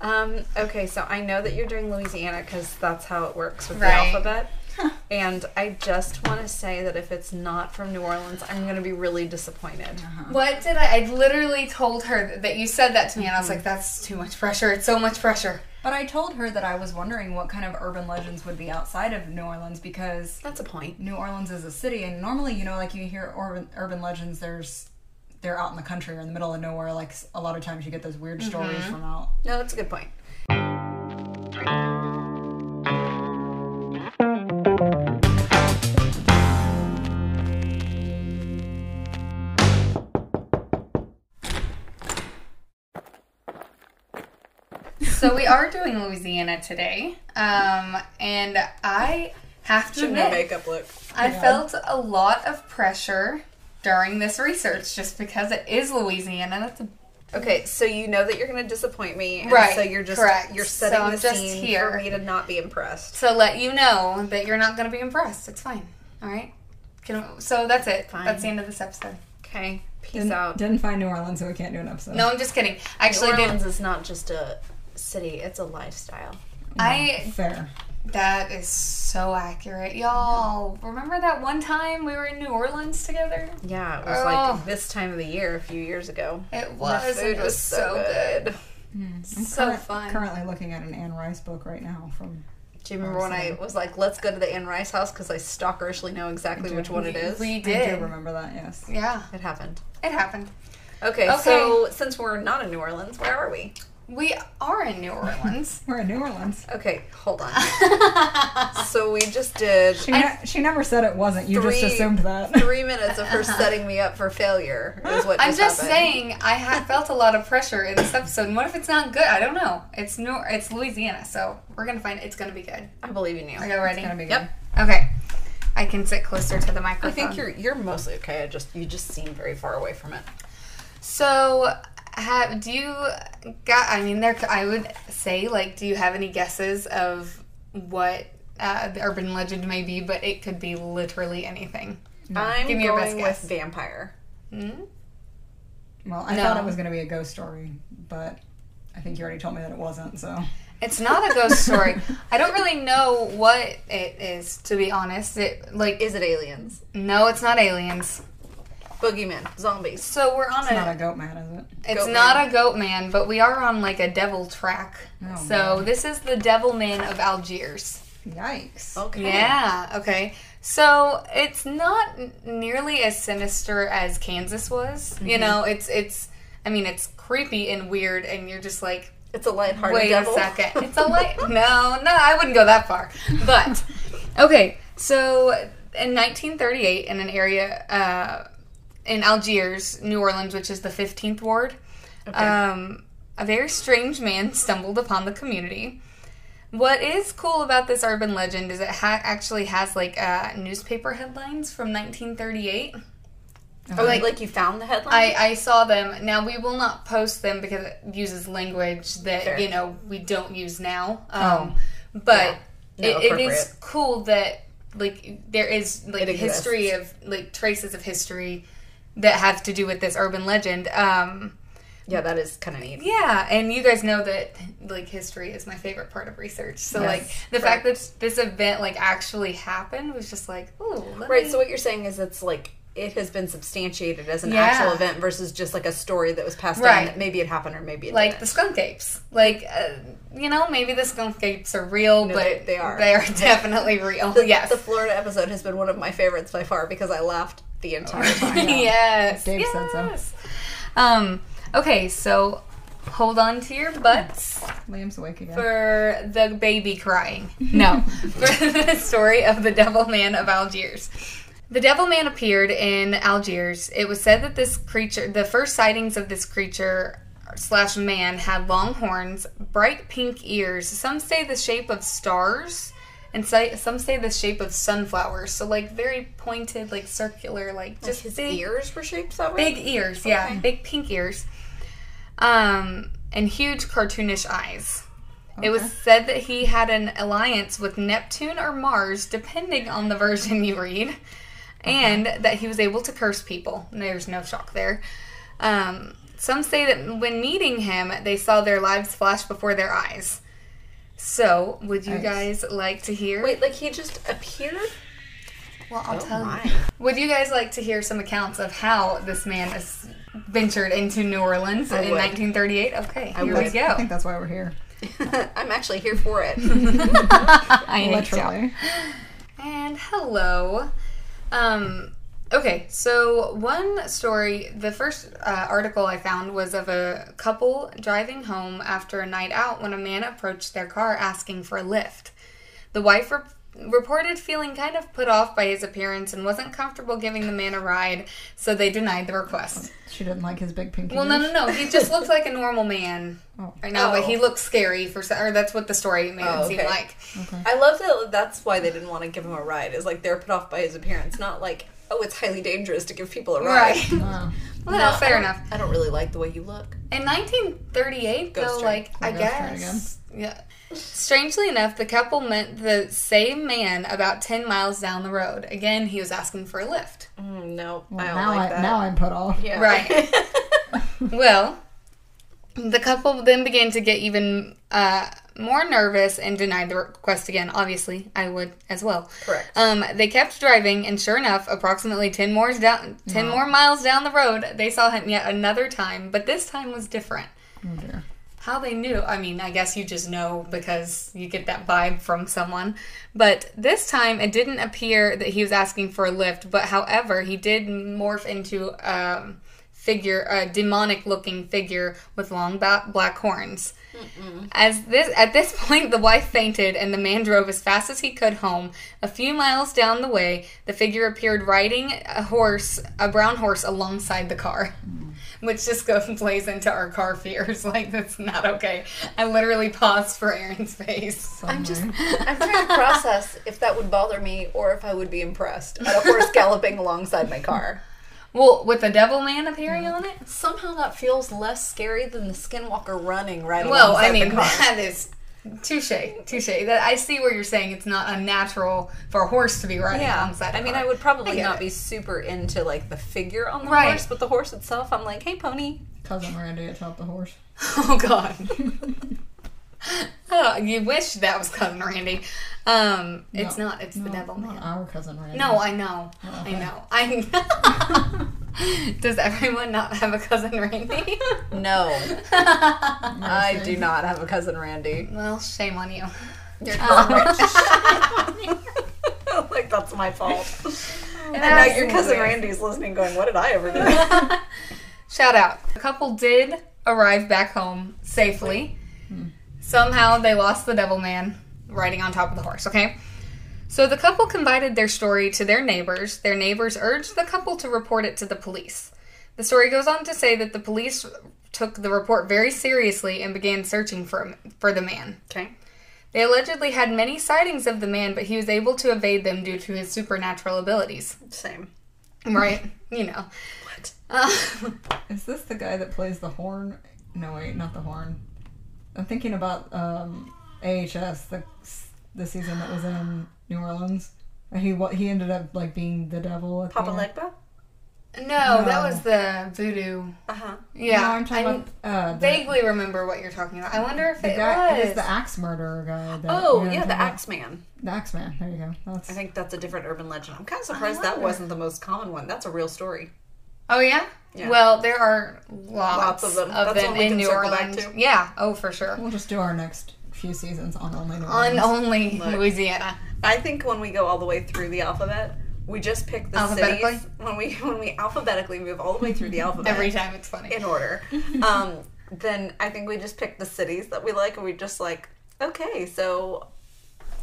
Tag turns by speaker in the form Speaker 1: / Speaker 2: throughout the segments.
Speaker 1: Um, okay, so I know that you're doing Louisiana because that's how it works with
Speaker 2: Right.
Speaker 1: the alphabet. and I just want to say that if it's not from New Orleans, I'm going to be really disappointed.
Speaker 2: What did I? I literally told her that you said that to me, and I was like, "That's too much pressure. It's so much pressure."
Speaker 3: But I told her that I was wondering what kind of urban legends would be outside of New Orleans because
Speaker 1: That's a point.
Speaker 3: New Orleans is a city, and normally, you know, like you hear urban urban legends, there's they're out in the country or in the middle of nowhere. Like a lot of times, you get those weird stories from out.
Speaker 1: No, that's a good point.
Speaker 2: So we are doing Louisiana today, um, and I have to
Speaker 1: Should no
Speaker 2: admit,
Speaker 1: makeup look.
Speaker 2: I felt a lot of pressure during this research just because it is Louisiana. That's a
Speaker 1: Okay, so you know that you're going to disappoint me, and
Speaker 2: Right,
Speaker 1: So you're just
Speaker 2: correct.
Speaker 1: you're setting
Speaker 2: So
Speaker 1: the
Speaker 2: just
Speaker 1: scene
Speaker 2: here.
Speaker 1: for me to not be impressed.
Speaker 2: to let you know that you're not going to be impressed. It's fine. All right. Can, so that's it.
Speaker 1: Fine.
Speaker 2: That's the end of this episode.
Speaker 1: Okay, peace
Speaker 3: Didn't,
Speaker 1: out.
Speaker 3: didn't find New Orleans, so we can't do an episode.
Speaker 2: No, I'm just kidding. Actually
Speaker 1: New
Speaker 2: did.
Speaker 1: Orleans is not just a city; it's a lifestyle.
Speaker 2: I
Speaker 3: fair.
Speaker 2: That is so accurate, y'all. Remember that one time we were in New Orleans together?
Speaker 1: Yeah, it was
Speaker 2: Oh.
Speaker 1: like this time of the year a few years ago.
Speaker 2: It was.
Speaker 1: the food
Speaker 2: it
Speaker 1: was so good.
Speaker 3: Mm, I'm
Speaker 2: So
Speaker 3: current-
Speaker 2: fun.
Speaker 3: Currently looking at an Anne Rice book right now from.
Speaker 1: Do you remember when I was like, "Let's go to the Anne Rice house" because I stalkerishly know exactly which one it is?
Speaker 2: We
Speaker 3: I
Speaker 2: did.
Speaker 3: do remember that. Yes.
Speaker 2: Yeah,
Speaker 1: It happened.
Speaker 2: it happened.
Speaker 1: Okay,
Speaker 2: Okay.
Speaker 1: so since we're not in New Orleans, where are we?
Speaker 2: We are in New Orleans.
Speaker 3: We're in New Orleans.
Speaker 1: Okay, hold on. so we just did
Speaker 3: She, ne- she never said it wasn't. You just assumed that.
Speaker 1: three minutes of her setting me up for failure. Is what
Speaker 2: I'm
Speaker 1: just happened.
Speaker 2: saying, I have felt a lot of pressure in this episode. And what if it's not good? I don't know. It's New, it's Louisiana, so we're gonna find it's gonna be good.
Speaker 1: I believe in you.
Speaker 2: Are you ready?
Speaker 3: It's gonna be
Speaker 1: Yep.
Speaker 3: good.
Speaker 2: Okay, I can sit closer to the microphone.
Speaker 1: I think you're you're mostly okay. I just you just seem very far away from it.
Speaker 2: So, have do you got? I mean, there. I would say, like, do you have any guesses of what uh, the urban legend may be? But it could be literally anything.
Speaker 1: I'm
Speaker 2: Give me your best
Speaker 1: going with
Speaker 2: guess.
Speaker 1: vampire.
Speaker 2: Hmm?
Speaker 3: Well, I
Speaker 2: No.
Speaker 3: thought it was going to be a ghost story, but I think you already told me that it wasn't. So
Speaker 2: It's not a ghost story. I don't really know what it is, to be honest. It like
Speaker 1: Is it aliens?
Speaker 2: no, it's not aliens.
Speaker 1: Boogeyman, zombies.
Speaker 2: So we're on a
Speaker 3: it's
Speaker 2: a.
Speaker 3: not a goat man, is it?
Speaker 2: it's
Speaker 1: Goat
Speaker 2: not
Speaker 1: man.
Speaker 2: a goat man, but we are on like a devil track.
Speaker 3: Oh,
Speaker 2: so
Speaker 3: man.
Speaker 2: this is the devil man of Algiers.
Speaker 3: Yikes!
Speaker 1: Okay.
Speaker 2: Yeah. Okay. So it's not nearly as sinister as Kansas was.
Speaker 1: Mm-hmm.
Speaker 2: You know, it's it's. I mean, it's creepy and weird, and you're just like,
Speaker 1: It's a lighthearted
Speaker 2: wait
Speaker 1: devil.
Speaker 2: a second, it's a light. no, no, I wouldn't go that far. But okay, so in 1938, in an area uh, in Algiers, New Orleans, which is the 15th ward, um, a very strange man stumbled upon the community. What is cool about this urban legend is it ha- actually has like uh, newspaper headlines from 1938.
Speaker 1: Oh,
Speaker 2: Like-
Speaker 1: like, you found the headline?
Speaker 2: I, I saw them. Now we will not post them because it uses language that
Speaker 1: Fair.
Speaker 2: you know we don't use now. Um, but
Speaker 1: Yeah. No,
Speaker 2: it, it is cool that like there is like history of like traces of history that have to do with this urban legend. Um,
Speaker 1: yeah, that is kind of neat.
Speaker 2: yeah, and you guys know that like history is my favorite part of research. So
Speaker 1: Yes,
Speaker 2: like the
Speaker 1: right.
Speaker 2: fact that this event like actually happened was just like, oh,
Speaker 1: Right. So what you're saying is it's like it has been substantiated as an
Speaker 2: Yeah.
Speaker 1: actual event versus just like a story that was passed
Speaker 2: Right.
Speaker 1: down. That maybe it happened or maybe it
Speaker 2: like
Speaker 1: didn't.
Speaker 2: the skunk apes. Like, uh, you know, maybe the skunk apes are real,
Speaker 1: No,
Speaker 2: but
Speaker 1: they- they are.
Speaker 2: They are definitely real.
Speaker 1: The,
Speaker 2: yes.
Speaker 1: the Florida episode has been one of my favorites by far because I laughed the entire time.
Speaker 2: yes.
Speaker 3: Dave said so.
Speaker 2: yes. Um. Okay, so hold on to your butts
Speaker 3: Liam's awake again.
Speaker 2: for the baby crying. No, for the story of the Devil Man of Algiers. The Devil Man appeared in Algiers. It was said that this creature, the first sightings of this creature slash man, had long horns, bright pink ears. Some say the shape of stars, and some say the shape of sunflowers. So like very pointed, like circular, like just
Speaker 1: His
Speaker 2: big,
Speaker 1: ears were shaped that way.
Speaker 2: big ears. Yeah,
Speaker 1: Okay.
Speaker 2: big pink ears, um, and huge cartoonish eyes. It was said that he had an alliance with Neptune or Mars, depending on the version you read, and that he was able to curse people. There's no shock there. Um, some say that when meeting him, they saw their lives flash before their eyes. So, would you
Speaker 3: Nice.
Speaker 2: guys like to hear?
Speaker 1: Wait, like he just appeared?
Speaker 2: well, I'll
Speaker 1: Oh
Speaker 2: tell
Speaker 1: my.
Speaker 2: you. Would you guys like to hear some accounts of how this man has ventured into New Orleans
Speaker 1: I
Speaker 2: in
Speaker 1: would.
Speaker 2: 1938? Okay,
Speaker 1: I
Speaker 2: here
Speaker 1: would.
Speaker 2: we go.
Speaker 3: I think that's why we're here.
Speaker 1: I'm actually here for it.
Speaker 2: I hate y'all.
Speaker 3: Literally.
Speaker 2: And hello. Um, okay, so one story, the first uh, article I found was of a couple driving home after a night out when a man approached their car asking for a lift. The wife re- reported feeling kind of put off by his appearance and wasn't comfortable giving the man a ride, so they denied the request.
Speaker 3: She didn't like his big pinky.
Speaker 2: Well, no, no, no. He just looked like a normal man
Speaker 3: Oh.
Speaker 2: right now, but
Speaker 1: Oh.
Speaker 2: he looked scary for, or that's what the story made
Speaker 1: Oh,
Speaker 2: it seem
Speaker 1: okay.
Speaker 2: like.
Speaker 3: Okay.
Speaker 1: I love that that's why they didn't want to give him a ride. Is like they're put off by his appearance, not like oh it's highly dangerous to give people a ride.
Speaker 2: Right.
Speaker 3: Wow.
Speaker 2: Well,
Speaker 1: No,
Speaker 2: fair
Speaker 1: I
Speaker 2: enough.
Speaker 1: I don't really like the way you look.
Speaker 2: In 1938,
Speaker 1: Ghost
Speaker 2: though,
Speaker 1: train.
Speaker 2: like I
Speaker 3: Ghost train
Speaker 2: guess, yeah. Strangely enough, the couple met the same man about 10 miles down the road. Again, he was asking for a lift.
Speaker 1: Mm, no,
Speaker 3: Well,
Speaker 1: I don't
Speaker 3: now
Speaker 1: like
Speaker 3: I
Speaker 1: that.
Speaker 3: now I'm put off.
Speaker 1: yeah.
Speaker 2: Right. Well, the couple then began to get even uh, more nervous and denied the request again. Obviously, I would as well.
Speaker 1: Correct.
Speaker 2: Um, they kept driving, and sure enough, approximately ten more down, ten
Speaker 3: Wow.
Speaker 2: more miles down the road, they saw him yet another time. But this time was different.
Speaker 3: Dear.
Speaker 2: How they knew? I mean, I guess you just know because you get that vibe from someone. But this time, it didn't appear that he was asking for a lift. But however, he did morph into a figure, a demonic-looking figure with long ba- black horns. As this at this point, the wife fainted, and the man drove as fast as he could home. A few miles down the way, the figure appeared riding a horse, a brown horse, alongside the car, mm. which just goes and plays into our car fears. Like that's not okay. I literally paused for Aaron's face.
Speaker 1: I'm just I'm trying to process if that would bother me or if I would be impressed at a horse galloping alongside my car.
Speaker 2: Well, with the devil man appearing on it.
Speaker 1: Somehow that feels less scary than the skinwalker running right
Speaker 2: on
Speaker 1: the side.
Speaker 2: Well, I mean
Speaker 1: the car.
Speaker 2: that is touche, touche. That I see where you're saying it's not unnatural for a horse to be riding
Speaker 1: Yeah,
Speaker 2: alongside.
Speaker 1: I
Speaker 2: a
Speaker 1: mean,
Speaker 2: car.
Speaker 1: I would probably
Speaker 2: get
Speaker 1: not
Speaker 2: it.
Speaker 1: be super into like the figure on the
Speaker 2: Right.
Speaker 1: horse, but the horse itself, I'm like, hey, pony.
Speaker 3: Cousin Randy atop the horse.
Speaker 2: Oh God. oh, you wish that was cousin Randy. Um, it's not. It's the devil man.
Speaker 3: Our cousin Randy.
Speaker 2: No, I know.
Speaker 3: Oh,
Speaker 2: I know. I. Does everyone not have a cousin Randy?
Speaker 1: No, I do not have a cousin Randy.
Speaker 2: well, shame on you.
Speaker 1: Your cousin Randy. like that's my fault. And now your cousin
Speaker 2: Absolutely.
Speaker 1: Randy's listening, going, "What did I ever do?"
Speaker 2: Shout out. The couple did arrive back home safely. Somehow they lost the devil man riding on top of the horse, okay? So the couple confided their story to their neighbors. Their neighbors urged the couple to report it to the police. The story goes on to say that the police took the report very seriously and began searching for for the man.
Speaker 1: okay.
Speaker 2: They allegedly had many sightings of the man, but he was able to evade them due to his supernatural abilities.
Speaker 1: Same.
Speaker 2: Right? you know.
Speaker 1: What?
Speaker 2: Uh,
Speaker 3: Is this the guy that plays the horn? No, wait, not the horn. I'm thinking about um, AHS, the the season that was in New Orleans. And He wa- he ended up like being the devil. At
Speaker 1: Papa. Legba?
Speaker 2: no, that was the voodoo.
Speaker 1: Uh huh.
Speaker 2: Yeah,
Speaker 3: no, I'm talking
Speaker 2: I
Speaker 3: about uh, the,
Speaker 2: vaguely remember what you're talking about. I wonder if it
Speaker 3: guy.
Speaker 2: was.
Speaker 3: It is the axe murderer guy. That,
Speaker 1: Oh
Speaker 3: you know
Speaker 1: yeah, the
Speaker 3: I'm talking
Speaker 1: Axe Man.
Speaker 3: The axe man. There you go. That's
Speaker 1: I think that's a different urban legend. I'm kind of surprised that wasn't the most common one. That's a real story.
Speaker 2: Oh yeah?
Speaker 1: Yeah.
Speaker 2: Well, there are lots,
Speaker 1: Lots of them.
Speaker 2: of
Speaker 1: That's
Speaker 2: them in New
Speaker 1: circle back
Speaker 2: Orleans.
Speaker 1: to.
Speaker 2: Yeah. Oh, for sure.
Speaker 3: We'll just do our next few seasons on only New Orleans.
Speaker 2: On only
Speaker 1: Look.
Speaker 2: Louisiana.
Speaker 1: I think when we go all the way through the alphabet, we just pick the
Speaker 2: Alphabetically?
Speaker 1: cities. When we when we alphabetically move all the way through the alphabet
Speaker 2: Every time it's funny.
Speaker 1: in order, um, then I think we just pick the cities that we like, and we just like, okay, so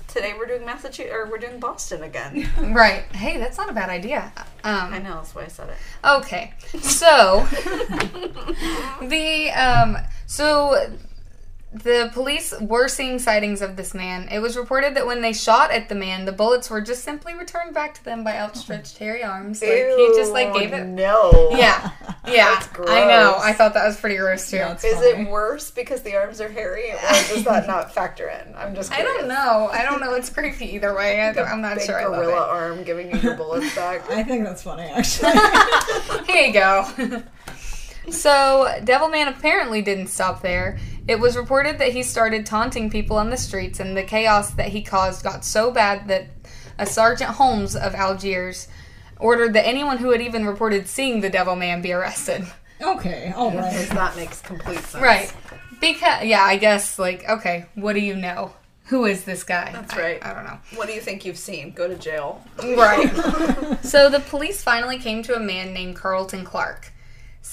Speaker 1: today we're doing Massachusetts or we're doing Boston again.
Speaker 2: Right. Hey, that's not a bad idea. Um,
Speaker 1: I know that's why I said it.
Speaker 2: Okay, so the um, so the police were seeing sightings of this man. It was reported that when they shot at the man, the bullets were just simply returned back to them by outstretched hairy arms. Like he just like gave it.
Speaker 1: No.
Speaker 2: Yeah, yeah.
Speaker 1: That's
Speaker 2: I know. I thought that was pretty gross too.
Speaker 3: That's
Speaker 1: Is
Speaker 3: funny.
Speaker 1: it worse because the arms are hairy, or does that not factor in? I'm just.
Speaker 2: I don't know. I don't know. It's creepy either way. I don't, I'm not
Speaker 1: Big
Speaker 2: sure. I
Speaker 1: gorilla
Speaker 2: love
Speaker 1: arm giving you your bullets back.
Speaker 3: I think that's funny actually.
Speaker 2: Here you go. So, Devilman apparently didn't stop there. It was reported that he started taunting people on the streets, and the chaos that he caused got so bad that a Sergeant Holmes of Algiers ordered that anyone who had even reported seeing the Devil Man be arrested.
Speaker 3: Okay, all
Speaker 1: Because that makes complete sense.
Speaker 2: Right. Because, yeah, I guess, like, okay, what do you know? Who is this guy?
Speaker 1: That's
Speaker 2: I-
Speaker 1: right.
Speaker 2: I, don't know.
Speaker 1: What do you think you've seen? Go to jail.
Speaker 2: Right. so the police finally came to a man named Carlton Clark.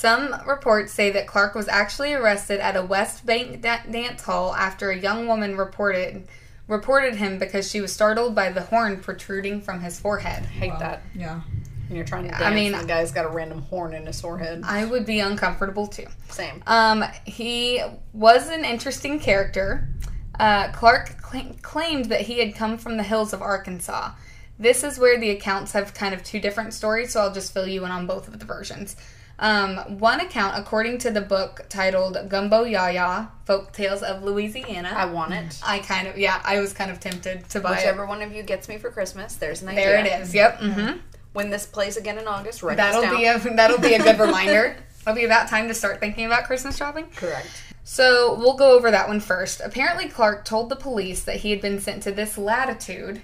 Speaker 2: Some reports say that Clark was actually arrested at a West Bank da- dance hall after a young woman reported reported him because she was startled by the horn protruding from his forehead.
Speaker 1: Hate that.
Speaker 3: Yeah.
Speaker 1: When you're trying to dance, I
Speaker 2: mean-
Speaker 1: and the guy's got a random horn in his forehead.
Speaker 2: I would be uncomfortable too.
Speaker 1: Same.
Speaker 2: Um, he was an interesting character. Uh, Clark cla- claimed that he had come from the hills of Arkansas. This is where the accounts have kind of two different stories, so I'll just fill you in on both of the versions. Um, one account, according to the book titled Gumbo Yaya Folk Tales of Louisiana.
Speaker 1: I want it.
Speaker 2: I kind of, yeah, I was kind of tempted to buy
Speaker 1: Whichever
Speaker 2: it.
Speaker 1: one of you gets me for Christmas, there's an idea.
Speaker 2: There it is. Yep. hmm
Speaker 1: When this plays again in August, write
Speaker 2: That'll
Speaker 1: this down.
Speaker 2: be a that'll be a good reminder. It'll be about time to start thinking about Christmas shopping.
Speaker 1: Correct.
Speaker 2: So we'll go over that one first. Apparently, Clark told the police that he had been sent to this latitude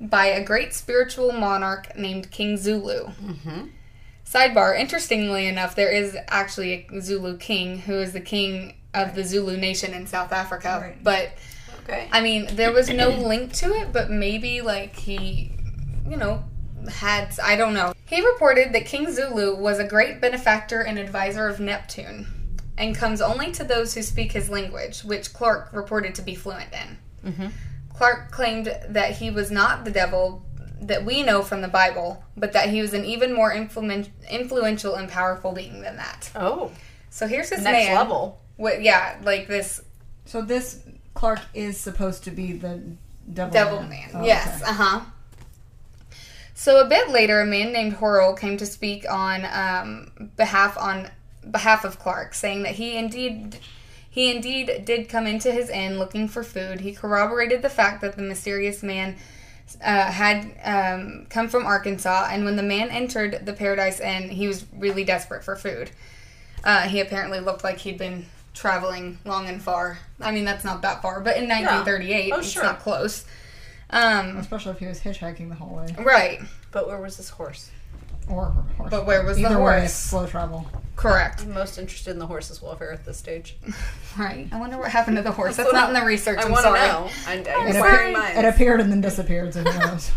Speaker 2: by a great spiritual monarch named King Zulu.
Speaker 1: Mm-hmm.
Speaker 2: Sidebar: Interestingly enough, there is actually a Zulu king who is the king of the Zulu nation in South Africa.
Speaker 3: Right.
Speaker 2: But
Speaker 1: Okay.
Speaker 2: I mean, there was no link to it, but maybe like he, you know, had I don't know. He reported that King Zulu was a great benefactor and advisor of Neptune, and comes only to those who speak his language, which Clark reported to be fluent in.
Speaker 1: Mhm.
Speaker 2: Clark claimed that he was not the devil that we know from the Bible, but that he was an even more influen- influential and powerful being than that.
Speaker 1: Oh,
Speaker 2: So here's this
Speaker 1: next
Speaker 2: man.
Speaker 1: level.
Speaker 2: With, yeah, like this
Speaker 3: So this Clark is supposed to be the devil,
Speaker 2: Devil
Speaker 3: man.
Speaker 2: Man.
Speaker 3: Oh,
Speaker 2: yes.
Speaker 3: okay.
Speaker 2: Uh huh. So a bit later, a man named Horrell came to speak on um, behalf on behalf of Clark, saying that he indeed he indeed did come into his inn looking for food. He corroborated the fact that the mysterious man uh, had um, come from Arkansas, and when the man entered the Paradise Inn, he was really desperate for food. Uh, he apparently looked like he'd been traveling long and far. I mean, that's not that far, but in 1938,
Speaker 1: Oh,
Speaker 2: it's
Speaker 1: sure.
Speaker 2: not close. Um,
Speaker 3: Especially if he was hitchhiking the whole way.
Speaker 2: right,
Speaker 1: But where was his horse?
Speaker 3: Or horse.
Speaker 2: but where was the
Speaker 3: Either way,
Speaker 2: horse?
Speaker 3: it's slow travel.
Speaker 2: Correct.
Speaker 1: I'm most interested in the horse's welfare at this stage.
Speaker 2: Right. I wonder what happened to the horse. That's not in the research.
Speaker 1: I
Speaker 2: I'm
Speaker 1: want to
Speaker 2: sorry.
Speaker 1: know. I, I'm
Speaker 3: It, appeared, it appeared and then disappeared, so?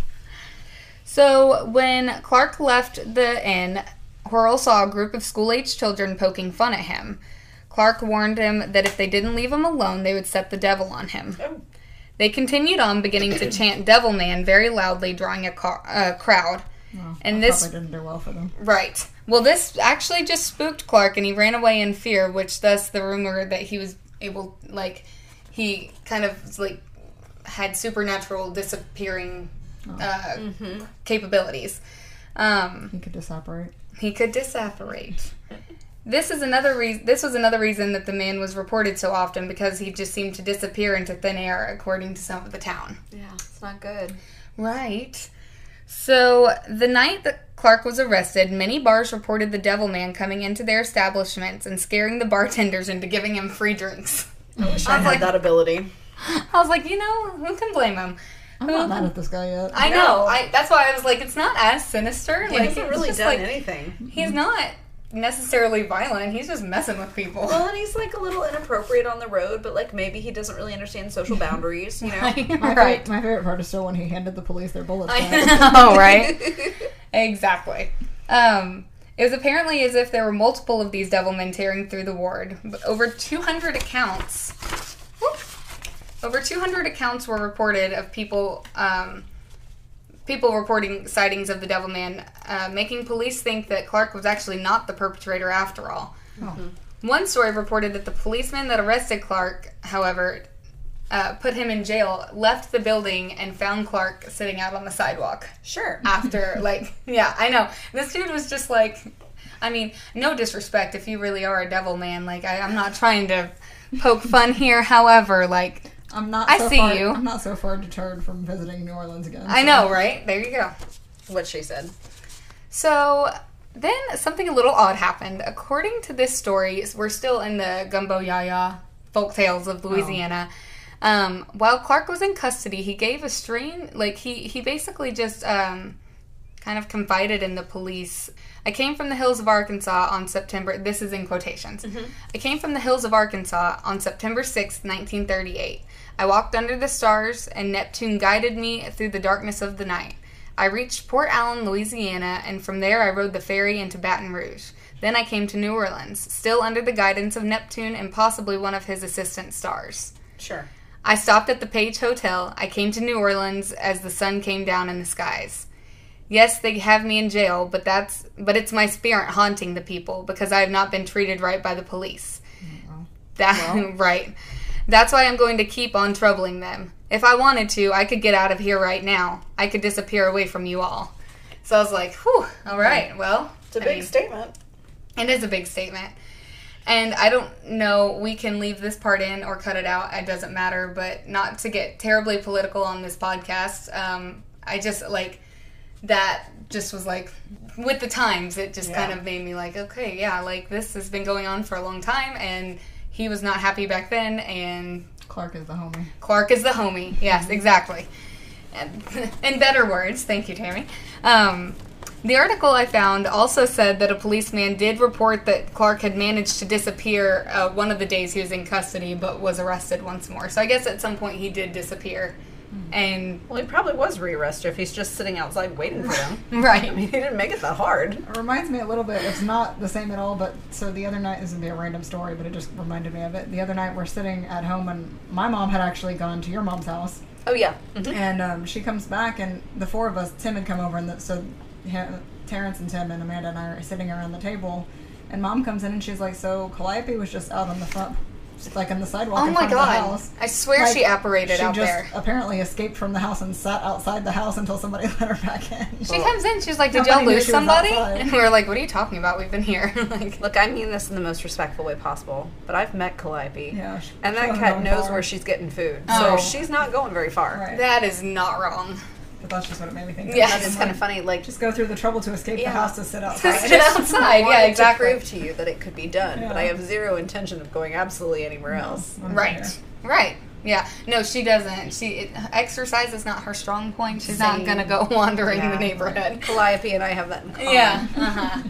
Speaker 2: So when Clark left the inn, Horrell saw a group of school-aged children poking fun at him. Clark warned him that if they didn't leave him alone, they would set the devil on him.
Speaker 1: Oh.
Speaker 2: They continued on, beginning to chant "Devil Man" very loudly, drawing a car- uh, crowd.
Speaker 3: Well,
Speaker 2: And this-
Speaker 3: probably didn't do well for them.
Speaker 2: Right. Well, this actually just spooked Clark, and he ran away in fear. Which thus the rumor that he was able, like, he kind of like had supernatural disappearing uh, capabilities. Um,
Speaker 3: He could disapparate.
Speaker 2: he could disapparate. This is another reason. This was another reason that the man was reported so often because he just seemed to disappear into thin air, according to some of the town.
Speaker 1: Yeah, it's not good.
Speaker 2: Right. So, the night that Clark was arrested, many bars reported the devil man coming into their establishments and scaring the bartenders into giving him free drinks.
Speaker 1: I wish I,
Speaker 2: I was
Speaker 1: had
Speaker 2: like-
Speaker 1: that ability.
Speaker 2: I was like, you know, who can blame him?
Speaker 3: I'm not mad um, at this guy yet.
Speaker 2: I
Speaker 1: No.
Speaker 2: know. I that's why I was like, it's not as sinister.
Speaker 1: He
Speaker 2: like,
Speaker 1: hasn't really done
Speaker 2: like,
Speaker 1: anything.
Speaker 2: He's not necessarily violent. He's just messing with people.
Speaker 1: Well, and he's like a little inappropriate on the road, but like maybe he doesn't really understand social boundaries, you know?
Speaker 3: My,
Speaker 2: right.
Speaker 3: favorite, my favorite part is still when he handed the police their bullets
Speaker 2: I know, right? exactly. Um, it was apparently as if there were multiple of these devil men tearing through the ward. But over 200 accounts. whoop, over 200 accounts were reported of people. Um, people reporting sightings of the devil man, uh, making police think that Clark was actually not the perpetrator after all.
Speaker 3: Oh.
Speaker 2: One story reported that the policeman that arrested Clark, however, uh, put him in jail, left the building, and found Clark sitting out on the sidewalk
Speaker 1: Sure.
Speaker 2: after, like, yeah, I know. This dude was just like, I mean, no disrespect if you really are a devil man. Like, I, I'm not trying to poke fun here. However, like,
Speaker 3: I'm not.
Speaker 2: I
Speaker 3: so
Speaker 2: see
Speaker 3: far,
Speaker 2: you.
Speaker 3: I'm not so far deterred from visiting New Orleans again.
Speaker 2: I know, right? There you go.
Speaker 1: What she said.
Speaker 2: So, then something a little odd happened. According to this story, we're still in the Gumbo Yaya folk tales of Louisiana. Um, while Clark was in custody, he gave a strange, like he he basically just um, kind of confided in the police. I came from the hills of Arkansas on September. This is in quotations. I came from the hills of Arkansas on September sixth, 1938. I walked under the stars, and Neptune guided me through the darkness of the night. I reached Port Allen, Louisiana, and from there I rode the ferry into Baton Rouge. Then I came to New Orleans, still under the guidance of Neptune and possibly one of his assistant stars.
Speaker 1: Sure.
Speaker 2: I stopped at the Page Hotel. I came to New Orleans as the sun came down in the skies. Yes, they have me in jail, but that's but it's my spirit haunting the people because I have not been treated right by the police. That right. That's why I'm going to keep on troubling them. If I wanted to, I could get out of here right now. I could disappear away from you all. So I was like, whew, all right, well.
Speaker 1: It's a
Speaker 2: I
Speaker 1: big
Speaker 2: mean,
Speaker 1: statement.
Speaker 2: it is a big statement. And I don't know, we can leave this part in or cut it out. It doesn't matter. But not to get terribly political on this podcast, um, I just like that just was like with the times, it just
Speaker 1: Yeah.
Speaker 2: kind of made me like, okay, yeah, like this has been going on for a long time. And he was not happy back then. And
Speaker 3: Clark is the homie.
Speaker 2: Clark is the homie. Yes, exactly. And- In better words, thank you, Tammy. Um, the article I found also said that a policeman did report that Clark had managed to disappear uh, one of the days he was in custody, but was arrested once more. So I guess at some point he did disappear. And
Speaker 1: Well, he probably was rearrested if he's just sitting outside waiting for them. I
Speaker 2: right,
Speaker 1: mean, he didn't make it that hard.
Speaker 3: It reminds me a little bit. It's not the same at all, but so the other night, this would be a random story, but it just reminded me of it. The other night, we're sitting at home, and my mom had actually gone to your mom's house,
Speaker 1: Oh yeah. Mhm.
Speaker 3: and um, she comes back, and the four of us, Tim had come over, and the, so ha- Terrence and Tim and Amanda and I are sitting around the table, and mom comes in, and she's like, "So Calliope was just out on the front, like on the sidewalk
Speaker 2: oh
Speaker 3: in
Speaker 2: my
Speaker 3: front of the house."
Speaker 2: I swear
Speaker 3: Like,
Speaker 2: she apparated
Speaker 3: she
Speaker 2: out
Speaker 3: just
Speaker 2: there.
Speaker 3: apparently escaped from the house and sat outside the house until somebody let her back in.
Speaker 2: She comes in, she's like, "Did y'all lose somebody?" And we are like, "What are you talking about? We've been here." like,
Speaker 1: Look, I mean this in the most respectful way possible, but I've met Calliope.
Speaker 3: Yeah, she-
Speaker 1: And that cat knows
Speaker 3: far.
Speaker 1: where she's getting food.
Speaker 2: Oh.
Speaker 1: So she's not going very far.
Speaker 3: Right.
Speaker 2: that is not wrong.
Speaker 3: But that's just what it made me think. of.
Speaker 2: Yeah.
Speaker 1: That is kind of funny. Like,
Speaker 3: Just go through the trouble to escape
Speaker 1: Yeah.
Speaker 3: the house to sit outside.
Speaker 2: Just sit outside. Yeah, exactly.
Speaker 1: to prove to you that it could be done, but I have zero intention of going absolutely anywhere else.
Speaker 3: I'm
Speaker 2: Right.
Speaker 3: here.
Speaker 2: Right. Yeah. No, she doesn't. She it, exercise is not her strong point. She's not gonna go wandering
Speaker 1: Yeah.
Speaker 2: the neighborhood.
Speaker 1: Calliope and I have that in common.
Speaker 2: Yeah. Uh-huh.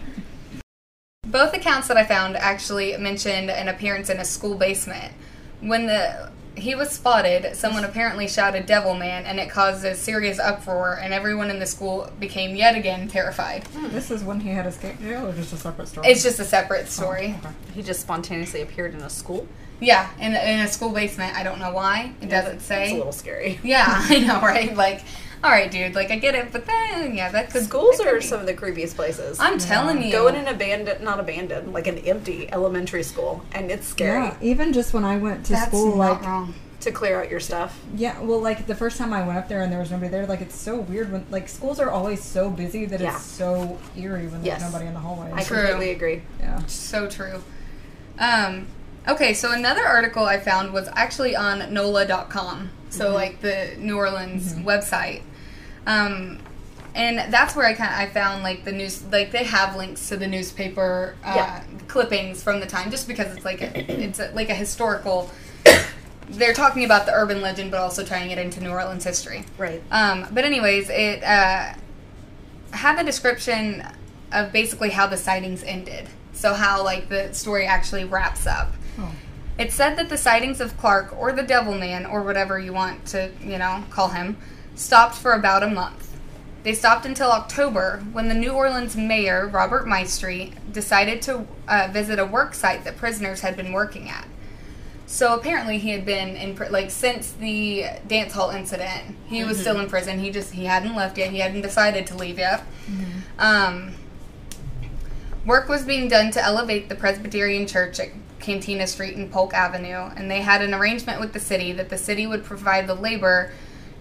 Speaker 2: Both accounts that I found actually mentioned an appearance in a school basement. When the he was spotted, someone apparently shouted "Devil Man," and it caused a serious uproar, and everyone in the school became yet again terrified.
Speaker 3: Oh, this is when he had escaped jail, or just a separate story?
Speaker 2: It's just a separate oh, story.
Speaker 3: Okay.
Speaker 1: He just spontaneously appeared in a school.
Speaker 2: Yeah, in, in a school basement. I don't know why. It doesn't say.
Speaker 1: It's
Speaker 2: say.
Speaker 1: a little scary.
Speaker 2: Yeah, I know, right? Like, all right, dude. Like, I get it, but then, yeah, that could
Speaker 1: Schools
Speaker 2: that could
Speaker 1: are
Speaker 2: be-
Speaker 1: some of the creepiest places.
Speaker 2: I'm telling mm. you.
Speaker 1: Go in an abandoned, not abandoned, like an empty elementary school, and it's scary
Speaker 3: Yeah, even just when I went to
Speaker 2: That's
Speaker 3: school,
Speaker 2: not
Speaker 3: like
Speaker 2: wrong.
Speaker 1: to clear out your stuff.
Speaker 3: yeah, well, like the first time I went up there and there was nobody there, like it's so weird when like schools are always so busy that
Speaker 1: Yeah.
Speaker 3: it's so eerie when
Speaker 1: Yes.
Speaker 3: there's nobody in the hallways.
Speaker 1: I
Speaker 2: True.
Speaker 1: completely agree.
Speaker 3: yeah.
Speaker 2: So true. Um, okay, so another article I found was actually on NOLA.com, so mm-hmm. like the New Orleans mm-hmm. website. Um, and that's where I kind of I found like the news, like they have links to the newspaper uh,
Speaker 1: Yeah.
Speaker 2: clippings from the time, just because it's like a, it's a, like a historical. They're talking about the urban legend, but also tying it into New Orleans history.
Speaker 1: Right.
Speaker 2: Um, but anyways, it uh, had the description of basically how the sightings ended. So how like the story actually wraps up.
Speaker 3: Oh.
Speaker 2: It said that the sightings of Clark or the Devil Man or whatever you want to, you know, call him, stopped for about a month. They stopped until October when the New Orleans mayor, Robert Maestri, decided to uh, visit a work site that prisoners had been working at. So apparently he had been in like since the dance hall incident. He was still in prison. He just he hadn't left yet. He hadn't decided to leave yet. Um, work was being done to elevate the Presbyterian Church at Cantina Street and Polk Avenue, and they had an arrangement with the city that the city would provide the labor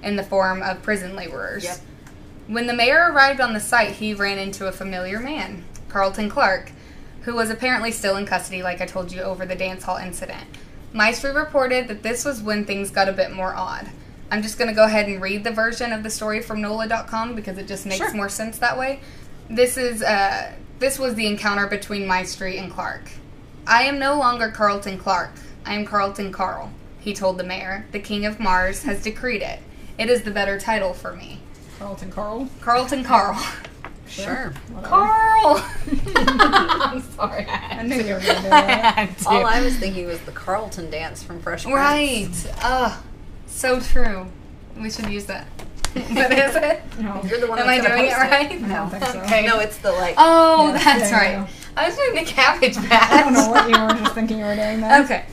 Speaker 2: in the form of prison laborers.
Speaker 1: Yep.
Speaker 2: When the mayor arrived on the site, he ran into a familiar man, Carlton Clark, who was apparently still in custody, like I told you, over the dance hall incident. Maestri reported that this was when things got a bit more odd. I'm just going to go ahead and read the version of the story from NOLA.com because it just makes
Speaker 1: Sure.
Speaker 2: more sense that way. This is uh, this was the encounter between Maestri and Clark. I am no longer Carlton Clark. I am Carlton Carl, he told the mayor. The King of Mars has decreed it. It is the better title for me.
Speaker 3: Carlton Carl.
Speaker 2: Carlton Carl.
Speaker 1: Sure.
Speaker 3: Whatever.
Speaker 2: Carl! I'm sorry.
Speaker 3: I knew you were gonna do that.
Speaker 1: All I was thinking was the Carlton dance from Fresh Prince.
Speaker 2: Right. Ugh. So true. We should use that. But is it?
Speaker 3: No,
Speaker 1: You're the one
Speaker 2: Am I
Speaker 1: that's gonna
Speaker 2: doing it right?
Speaker 3: I don't so.
Speaker 2: Okay.
Speaker 1: No, it's the like.
Speaker 2: Oh,
Speaker 3: Yeah,
Speaker 2: that's right. I was doing the cabbage patch.
Speaker 3: I don't know what you were just thinking you were doing that.
Speaker 2: Okay.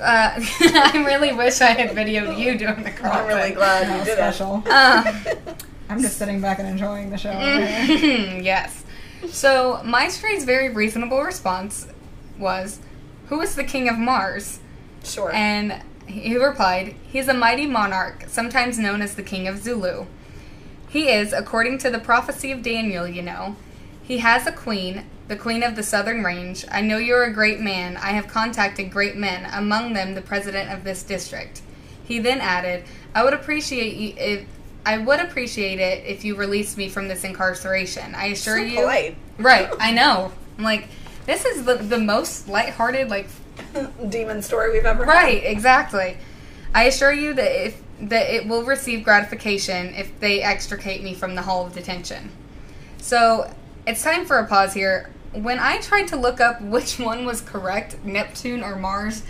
Speaker 2: Uh, I really wish I had videoed you doing the
Speaker 1: I'm really glad you did
Speaker 3: special.
Speaker 2: Uh,
Speaker 3: I'm just sitting back and enjoying the show.
Speaker 2: Yes. So Maestri's very reasonable response was, "Who is the king of Mars?"
Speaker 1: Sure.
Speaker 2: And he replied, He is a mighty monarch, sometimes known as the king of Zulu. He is, according to the prophecy of Daniel, you know. He has a queen, the queen of the southern range. I know you're a great man. I have contacted great men, among them the president of this district. He then added, I would appreciate you if I would appreciate it if you released me from this incarceration. I assure
Speaker 1: so
Speaker 2: you
Speaker 1: polite.
Speaker 2: Right, I know. I'm like, this is the, the most lighthearted, like
Speaker 1: demon story we've ever had.
Speaker 2: Right, exactly. I assure you that if that it will receive gratification if they extricate me from the hall of detention. So it's time for a pause here. When I tried to look up which one was correct, Neptune or Mars,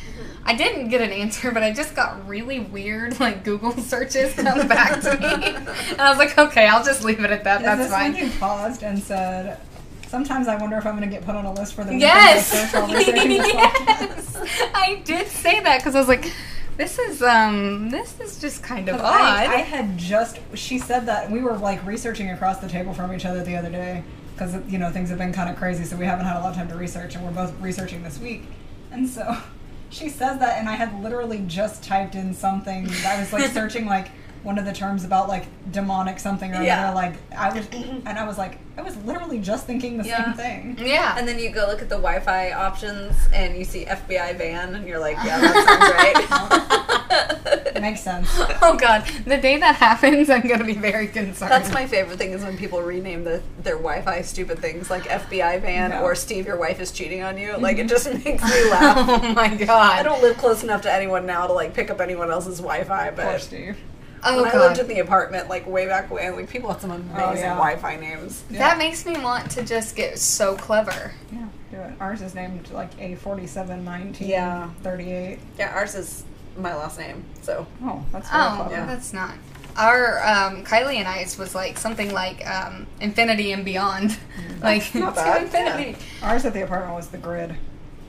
Speaker 2: I didn't get an answer, but I just got really weird like Google searches come back to me. And I was like, okay, I'll just leave it at that.
Speaker 3: Is
Speaker 2: That's
Speaker 3: this
Speaker 2: fine.
Speaker 3: when you paused and said, "Sometimes I wonder if I'm going to get put on a list for the
Speaker 2: Yes.
Speaker 3: I search while researching this podcast."
Speaker 2: yes. I did say that because I was like, this is um, this is just kind of odd.
Speaker 3: I, I had just she said that we were like researching across the table from each other the other day because you know things have been kind of crazy, so we haven't had a lot of time to research, and we're both researching this week, and so she says that, and I had literally just typed in something. I was like searching like one of the terms about like demonic something or
Speaker 1: Yeah.
Speaker 3: another. Like I was, mm-hmm. and I was like, I was literally just thinking the
Speaker 1: Yeah.
Speaker 3: same thing.
Speaker 2: yeah.
Speaker 1: And then you go look at the Wi-Fi options, and you see FBI van, and you're like, yeah, that sounds right.
Speaker 3: It makes sense.
Speaker 2: oh god, the day that happens, I'm gonna be very concerned.
Speaker 1: That's my favorite thing is when people rename the their Wi-Fi stupid things like FBI van
Speaker 3: Yeah.
Speaker 1: or Steve, your wife is cheating on you. Like it mm-hmm. just makes me laugh.
Speaker 2: oh my god.
Speaker 1: I don't live close enough to anyone now to like pick up anyone else's Wi-Fi,
Speaker 3: Poor
Speaker 1: but
Speaker 3: Steve.
Speaker 2: Oh
Speaker 1: when I lived in the apartment like way back when, like people had some oh, amazing
Speaker 3: yeah.
Speaker 1: Wi-Fi names.
Speaker 2: That makes me want to just get so clever.
Speaker 3: Yeah, do it. Ours is named like A forty seven nineteen
Speaker 1: Yeah.
Speaker 3: thirty eight.
Speaker 1: Yeah, ours is my last name, so
Speaker 3: Oh, that's
Speaker 2: Oh,
Speaker 1: yeah.
Speaker 2: that's not. Our um, Kylie and I's was like something like um, infinity and beyond, like
Speaker 1: not
Speaker 2: to
Speaker 1: bad,
Speaker 2: infinity.
Speaker 3: Ours at the apartment was the grid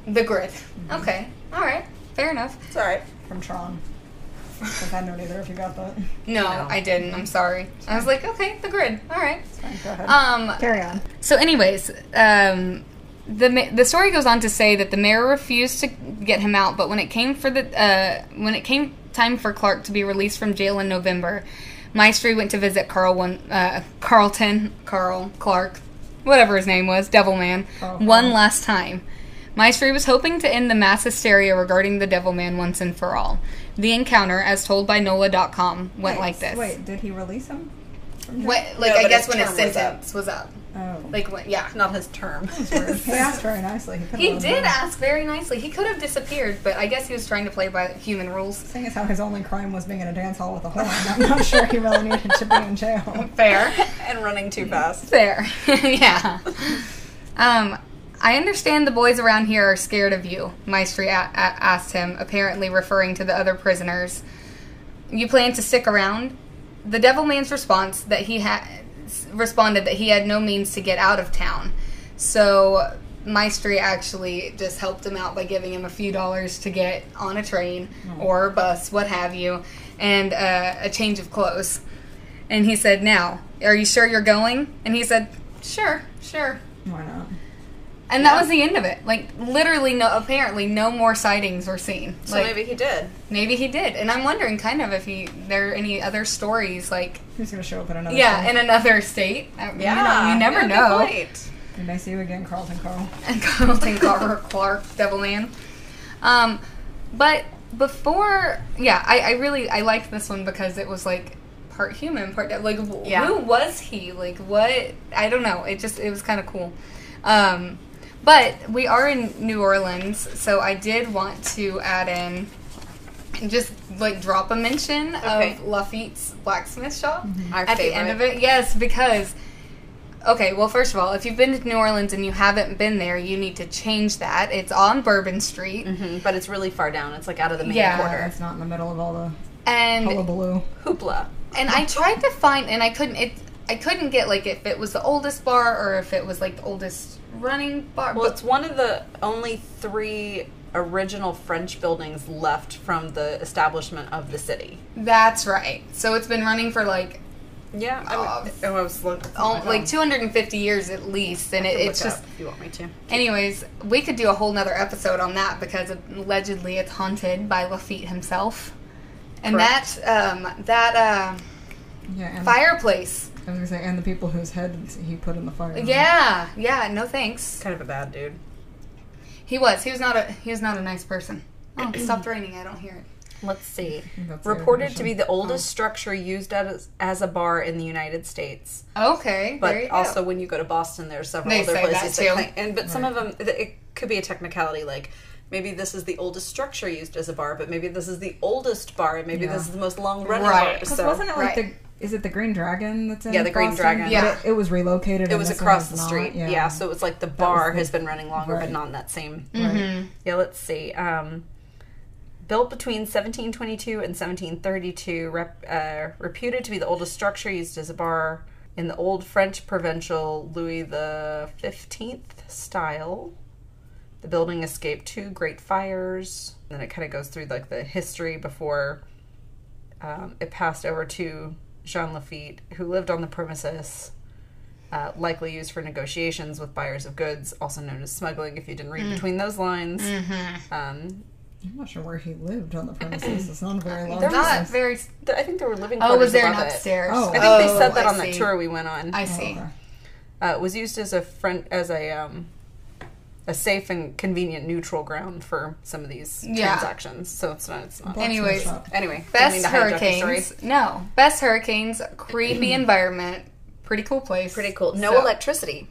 Speaker 2: The grid. Okay, all right, fair enough.
Speaker 1: it's all right.
Speaker 3: from Tron. Because I know neither if you got that.
Speaker 2: No,
Speaker 1: No.
Speaker 2: I didn't. I'm sorry. I was like, okay, the grid. All right.
Speaker 3: Fine. Go ahead.
Speaker 2: Um,
Speaker 3: Carry on.
Speaker 2: So, anyways, um, the the story goes on to say that the mayor refused to get him out, but when it came for the uh, when it came time for Clark to be released from jail in November, Maestri went to visit Carl one uh, Carlton Carl Clark, whatever his name was, Devilman,
Speaker 3: Carl
Speaker 2: one last time. Maestri was hoping to end the mass hysteria regarding the Devilman once and for all. The encounter, as told by NOLA.com, went
Speaker 3: Wait,
Speaker 2: like this.
Speaker 3: Wait, did he release him? from?
Speaker 2: What, like
Speaker 1: No,
Speaker 2: I guess when his
Speaker 1: term was up.
Speaker 2: sentence was up.
Speaker 3: Oh.
Speaker 2: Like when, yeah.
Speaker 1: Not his term.
Speaker 3: he asked very nicely. He, could've
Speaker 2: He
Speaker 3: let him
Speaker 2: did
Speaker 3: go.
Speaker 2: ask very nicely. He could have disappeared, but I guess he was trying to play by human rules.
Speaker 3: Seeing as how his only crime was being in a dance hall with a horn, I'm not sure he really needed to be in jail.
Speaker 2: Fair.
Speaker 1: and running too fast.
Speaker 2: Fair. yeah. Um, I understand the boys around here are scared of you, Maestri a- a- asked him, apparently referring to the other prisoners. You plan to stick around? The Devilman's response that he had responded that he had no means to get out of town. So Maestri actually just helped him out by giving him a few dollars to get on a train or a bus, what have you, and uh, a change of clothes. And he said, "Now, are you sure you're going?" And he said, "Sure, sure."
Speaker 3: Why not?
Speaker 2: And that was the end of it. Like literally, no. Apparently, no more sightings were seen.
Speaker 1: So
Speaker 2: like,
Speaker 1: maybe he did.
Speaker 2: maybe he did. And I'm wondering, kind of, if he there are any other stories, like
Speaker 3: He's gonna show up in another.
Speaker 2: yeah,
Speaker 3: state.
Speaker 2: in another state. Uh, you
Speaker 1: Yeah,
Speaker 2: know, you, never
Speaker 1: yeah,
Speaker 2: know.
Speaker 1: point.
Speaker 3: We may see you again, Carlton Carl.
Speaker 2: and Carlton Carver Clark, Devilman. Um, but before, yeah, I, I really I liked this one because it was like part human, part like
Speaker 1: Yeah.
Speaker 2: who was he? Like what? I don't know. It just it was kind of cool. Um, but we are in New Orleans, so I did want to add in and just like drop a mention
Speaker 1: Okay.
Speaker 2: of Lafitte's blacksmith shop
Speaker 1: Our
Speaker 2: at the end of it. Yes, because okay, well, first of all, if you've been to New Orleans and you haven't been there, you need to change that. It's on Bourbon Street,
Speaker 1: Mhm, but it's really far down. It's like out of the main
Speaker 2: Yeah.
Speaker 1: quarter.
Speaker 3: It's not in the middle of all the
Speaker 2: and
Speaker 3: hullabaloo.
Speaker 1: Hoopla.
Speaker 2: and I tried to find, and I couldn't. It I couldn't get like if it was the oldest bar or if it was like the oldest running bar.
Speaker 1: Well,
Speaker 2: but
Speaker 1: it's one of the only three original French buildings left from the establishment of the city.
Speaker 2: that's right. So it's been running for like
Speaker 1: Yeah, I,
Speaker 2: Oh,
Speaker 1: would- oh, I was looking.
Speaker 2: oh, like 250 years at least, and it, it's just.
Speaker 1: if you want me to.
Speaker 2: Anyways, we could do a whole nother episode on that because allegedly it's haunted by Lafitte himself, and
Speaker 1: Correct.
Speaker 2: that um, that uh,
Speaker 3: Yeah, and
Speaker 2: fireplace.
Speaker 3: I was gonna say, and the people whose heads he put in the fire.
Speaker 2: Yeah, yeah. No thanks.
Speaker 1: Kind of a bad dude.
Speaker 2: He was. He was not a. He was not a nice person. Oh, it stopped raining. I don't hear it.
Speaker 1: Let's see.
Speaker 3: That's
Speaker 1: Reported to be the
Speaker 3: irritation.
Speaker 1: oldest oh. structure used as, as a bar in the United States.
Speaker 2: Okay,
Speaker 1: But
Speaker 2: there you
Speaker 1: also,
Speaker 2: go.
Speaker 1: when you go to Boston, there are several
Speaker 2: They
Speaker 1: other
Speaker 2: say that
Speaker 1: places
Speaker 2: too.
Speaker 1: claim- And but some of them, it could be a technicality. Like maybe this is the oldest structure used as a bar, but maybe this is the oldest bar, and maybe
Speaker 3: Yeah.
Speaker 1: this is the most long running
Speaker 2: Right.
Speaker 1: bar.
Speaker 3: 'Cause
Speaker 1: So
Speaker 3: wasn't it like
Speaker 2: Right.
Speaker 3: the? Is it the Green Dragon that's in?
Speaker 1: Yeah, the Green Dragon.
Speaker 2: Yeah.
Speaker 3: it, it was relocated.
Speaker 1: it
Speaker 3: and
Speaker 1: was across the street. Yeah. so it was like the
Speaker 3: was
Speaker 1: bar
Speaker 3: the-
Speaker 1: has been running longer, but not in that same.
Speaker 2: Mm-hmm.
Speaker 1: Yeah, let's see. Um, built between 1722 and 1732, rep, uh, reputed to be the oldest structure used as a bar in the old French provincial Louis the Fifteenth style. The building escaped two great fires. And then it kind of goes through like the history before um, it passed over to Jean Lafitte, who lived on the premises. Uh, likely used for negotiations with buyers of goods, also known as smuggling. If you didn't read between those lines,
Speaker 2: Mm-hmm.
Speaker 1: um,
Speaker 3: I'm not sure where he lived on the premises. It's not very long
Speaker 1: They're
Speaker 2: Not very.
Speaker 1: I think there were living
Speaker 2: Oh,
Speaker 1: quarters
Speaker 2: was there an
Speaker 1: above it.
Speaker 2: upstairs?
Speaker 3: Oh.
Speaker 1: I think they said
Speaker 2: Oh,
Speaker 1: that
Speaker 2: I
Speaker 1: on that
Speaker 2: see.
Speaker 1: tour we went on.
Speaker 2: I
Speaker 3: Oh,
Speaker 2: see.
Speaker 1: Uh, it was used as a front as a um, a safe and convenient neutral ground for some of these
Speaker 2: Yeah.
Speaker 1: transactions. So it's not. It's not.
Speaker 3: Blacksmith
Speaker 2: Anyways.
Speaker 1: Anyway,
Speaker 2: Best
Speaker 1: to hijack the story.
Speaker 2: hurricanes. No, best hurricanes. Creepy environment. Pretty cool place.
Speaker 1: Pretty cool. No
Speaker 2: So,
Speaker 1: electricity.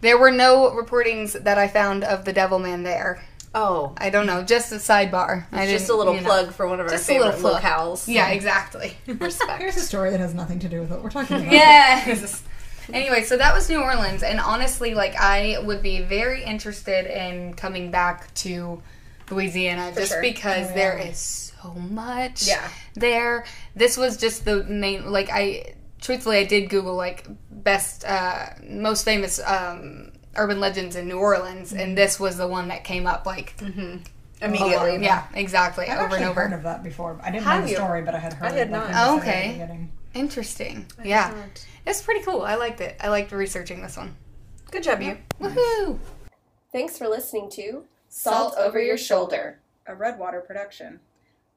Speaker 2: There were no reportings that I found of the Devil Man there.
Speaker 1: Oh,
Speaker 2: I don't know. Just a sidebar. I
Speaker 1: just a little
Speaker 2: you know.
Speaker 1: plug for one of our favorite
Speaker 2: little plug.
Speaker 1: locales.
Speaker 2: Yeah, exactly.
Speaker 1: Respect.
Speaker 3: Here's a story that has nothing to do with what we're talking about.
Speaker 2: yes. Anyway, so that was New Orleans, and honestly, like I would be very interested in coming back to Louisiana just
Speaker 1: sure.
Speaker 2: because
Speaker 3: Oh, yeah.
Speaker 2: there is so much
Speaker 1: Yeah.
Speaker 2: there. This was just the main. Like I, truthfully, I did Google like best, uh, most famous um, urban legends in New Orleans,
Speaker 3: Mm-hmm.
Speaker 2: and this was the one that came up like
Speaker 1: Immediately.
Speaker 2: Yeah, exactly,
Speaker 3: I've
Speaker 2: over and over.
Speaker 3: heard of that before. I didn't
Speaker 1: Have
Speaker 3: know the
Speaker 1: you?
Speaker 3: story, but I had heard.
Speaker 1: I had
Speaker 3: it,
Speaker 1: not.
Speaker 3: like, when you said it at the
Speaker 2: Okay.
Speaker 3: Beginning.
Speaker 2: Interesting. Mm. Yeah, it's pretty cool. I liked it. I liked researching this one.
Speaker 1: Good job, you.
Speaker 2: Woohoo!
Speaker 4: Thanks for listening to
Speaker 2: Salt Over Your Shoulder.
Speaker 5: a Redwater production.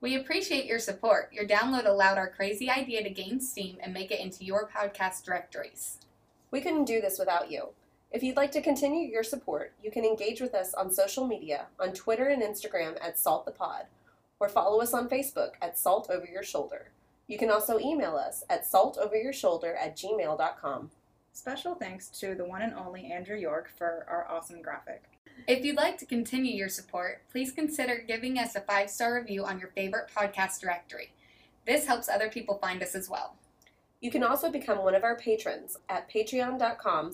Speaker 2: We appreciate your support. Your download allowed our crazy idea to gain steam and make it into your podcast directories.
Speaker 4: We couldn't do this without you. If you'd like to continue your support, you can engage with us on social media on Twitter and Instagram at Salt the Pod, or follow us on Facebook at Salt Over Your Shoulder. You can also email us at saltoveryourshoulder at gmail.com.
Speaker 5: Special thanks to the one and only Andrew York for our awesome graphic.
Speaker 2: If you'd like to continue your support, please consider giving us a five star review on your favorite podcast directory. This helps other people find us as well.
Speaker 4: You can also become one of our patrons at patreon.com